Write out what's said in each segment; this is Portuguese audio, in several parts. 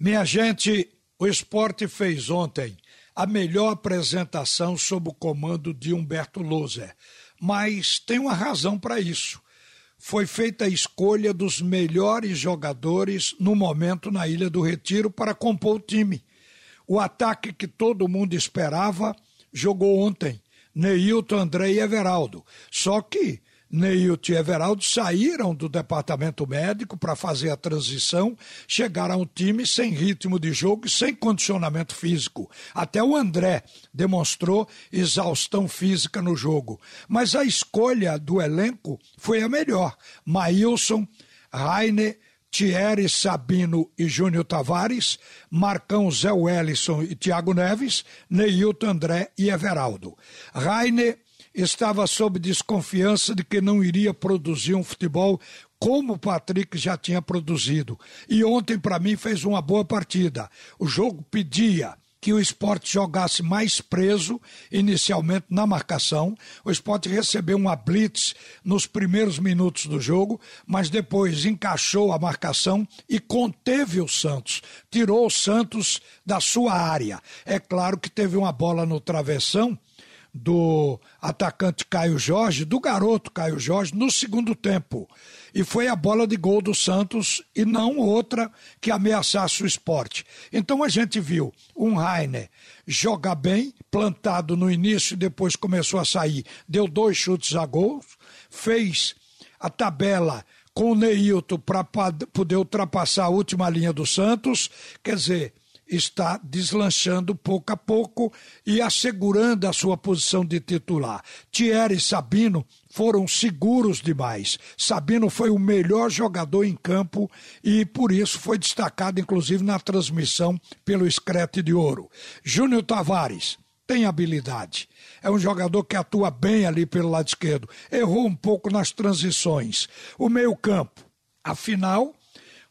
Minha gente, o esporte fez ontem a melhor apresentação sob o comando de Humberto Loser, mas tem uma razão para isso. Foi feita a escolha dos melhores jogadores no momento na Ilha do Retiro para compor o time. O ataque que todo mundo esperava jogou ontem. Neilton, André e Everaldo. Só que Neilton e Everaldo saíram do departamento médico para fazer a transição, chegaram ao time sem ritmo de jogo e sem condicionamento físico. Até o André demonstrou exaustão física no jogo. Mas a escolha do elenco foi a melhor. Maílson, Rainer, Thierry Sabino e Júnior Tavares, Marcão Zé Wellison e Thiago Neves, Neilton André e Everaldo. Rainer estava sob desconfiança de que não iria produzir um futebol como o Patrick já tinha produzido. E ontem, para mim, fez uma boa partida. O jogo pedia que o esporte jogasse mais preso, inicialmente na marcação. O esporte recebeu uma blitz nos primeiros minutos do jogo, mas depois encaixou a marcação e conteve o Santos. Tirou o Santos da sua área. É claro que teve uma bola no travessão do atacante Caio Jorge, do garoto Caio Jorge, no segundo tempo. E foi a bola de gol do Santos e não outra que ameaçasse o esporte. Então a gente viu um Rainer jogar bem, plantado no início, depois começou a sair, deu dois chutes a gol, fez a tabela com o Neilton para poder ultrapassar a última linha do Santos. Quer dizer, está deslanchando pouco a pouco e assegurando a sua posição de titular. Thierry e Sabino foram seguros demais. Sabino foi o melhor jogador em campo e por isso foi destacado inclusive na transmissão pelo Escrete de Ouro. Júnior Tavares tem habilidade. É um jogador que atua bem ali pelo lado esquerdo. Errou um pouco nas transições. O meio-campo, afinal,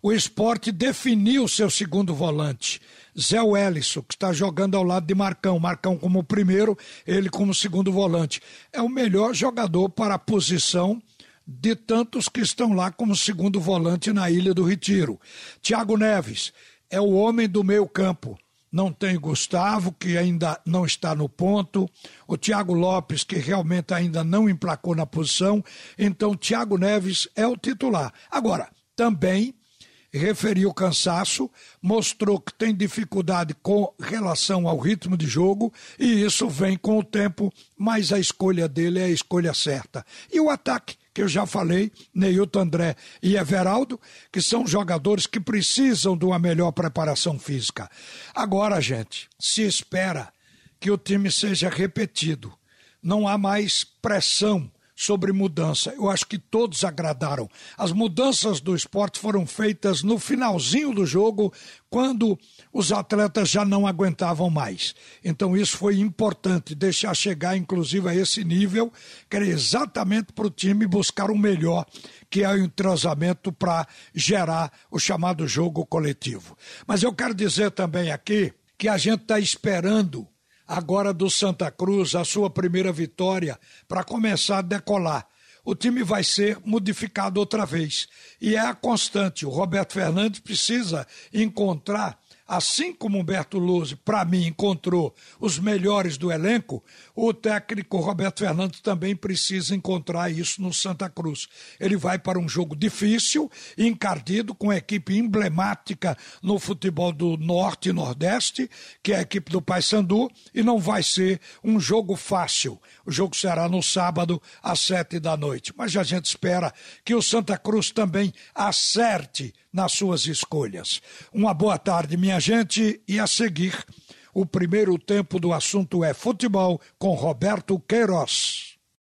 o esporte definiu seu segundo volante. Zé Wellison, que está jogando ao lado de Marcão. Marcão como primeiro, ele como segundo volante. É o melhor jogador para a posição de tantos que estão lá como segundo volante na Ilha do Retiro. Thiago Neves é o homem do meio campo. Não tem Gustavo, que ainda não está no ponto. O Thiago Lopes, que realmente ainda não emplacou na posição. Então, Thiago Neves é o titular. Agora, também referiu cansaço, mostrou que tem dificuldade com relação ao ritmo de jogo e isso vem com o tempo, mas a escolha dele é a escolha certa. E o ataque, que eu já falei, Neilton André e Everaldo, que são jogadores que precisam de uma melhor preparação física. Agora, gente, se espera que o time seja repetido. Não há mais pressão sobre mudança. Eu acho que todos agradaram. As mudanças do esporte foram feitas no finalzinho do jogo, quando os atletas já não aguentavam mais. Então isso foi importante, deixar chegar inclusive a esse nível, que era exatamente para o time buscar o melhor, que é o entrosamento para gerar o chamado jogo coletivo. Mas eu quero dizer também aqui que a gente está esperando agora do Santa Cruz, a sua primeira vitória, para começar a decolar. O time vai ser modificado outra vez. E é a constante. O Roberto Fernandes precisa encontrar assim como Humberto Luz, para mim, encontrou os melhores do elenco, o técnico Roberto Fernandes também precisa encontrar isso no Santa Cruz. Ele vai para um jogo difícil, encardido, com a equipe emblemática no futebol do Norte e Nordeste, que é a equipe do Paysandu, e não vai ser um jogo fácil. O jogo será no sábado, às sete da noite. Mas a gente espera que o Santa Cruz também acerte nas suas escolhas. Uma boa tarde, minha gente, e a seguir, o primeiro tempo do assunto é futebol com Roberto Queiroz.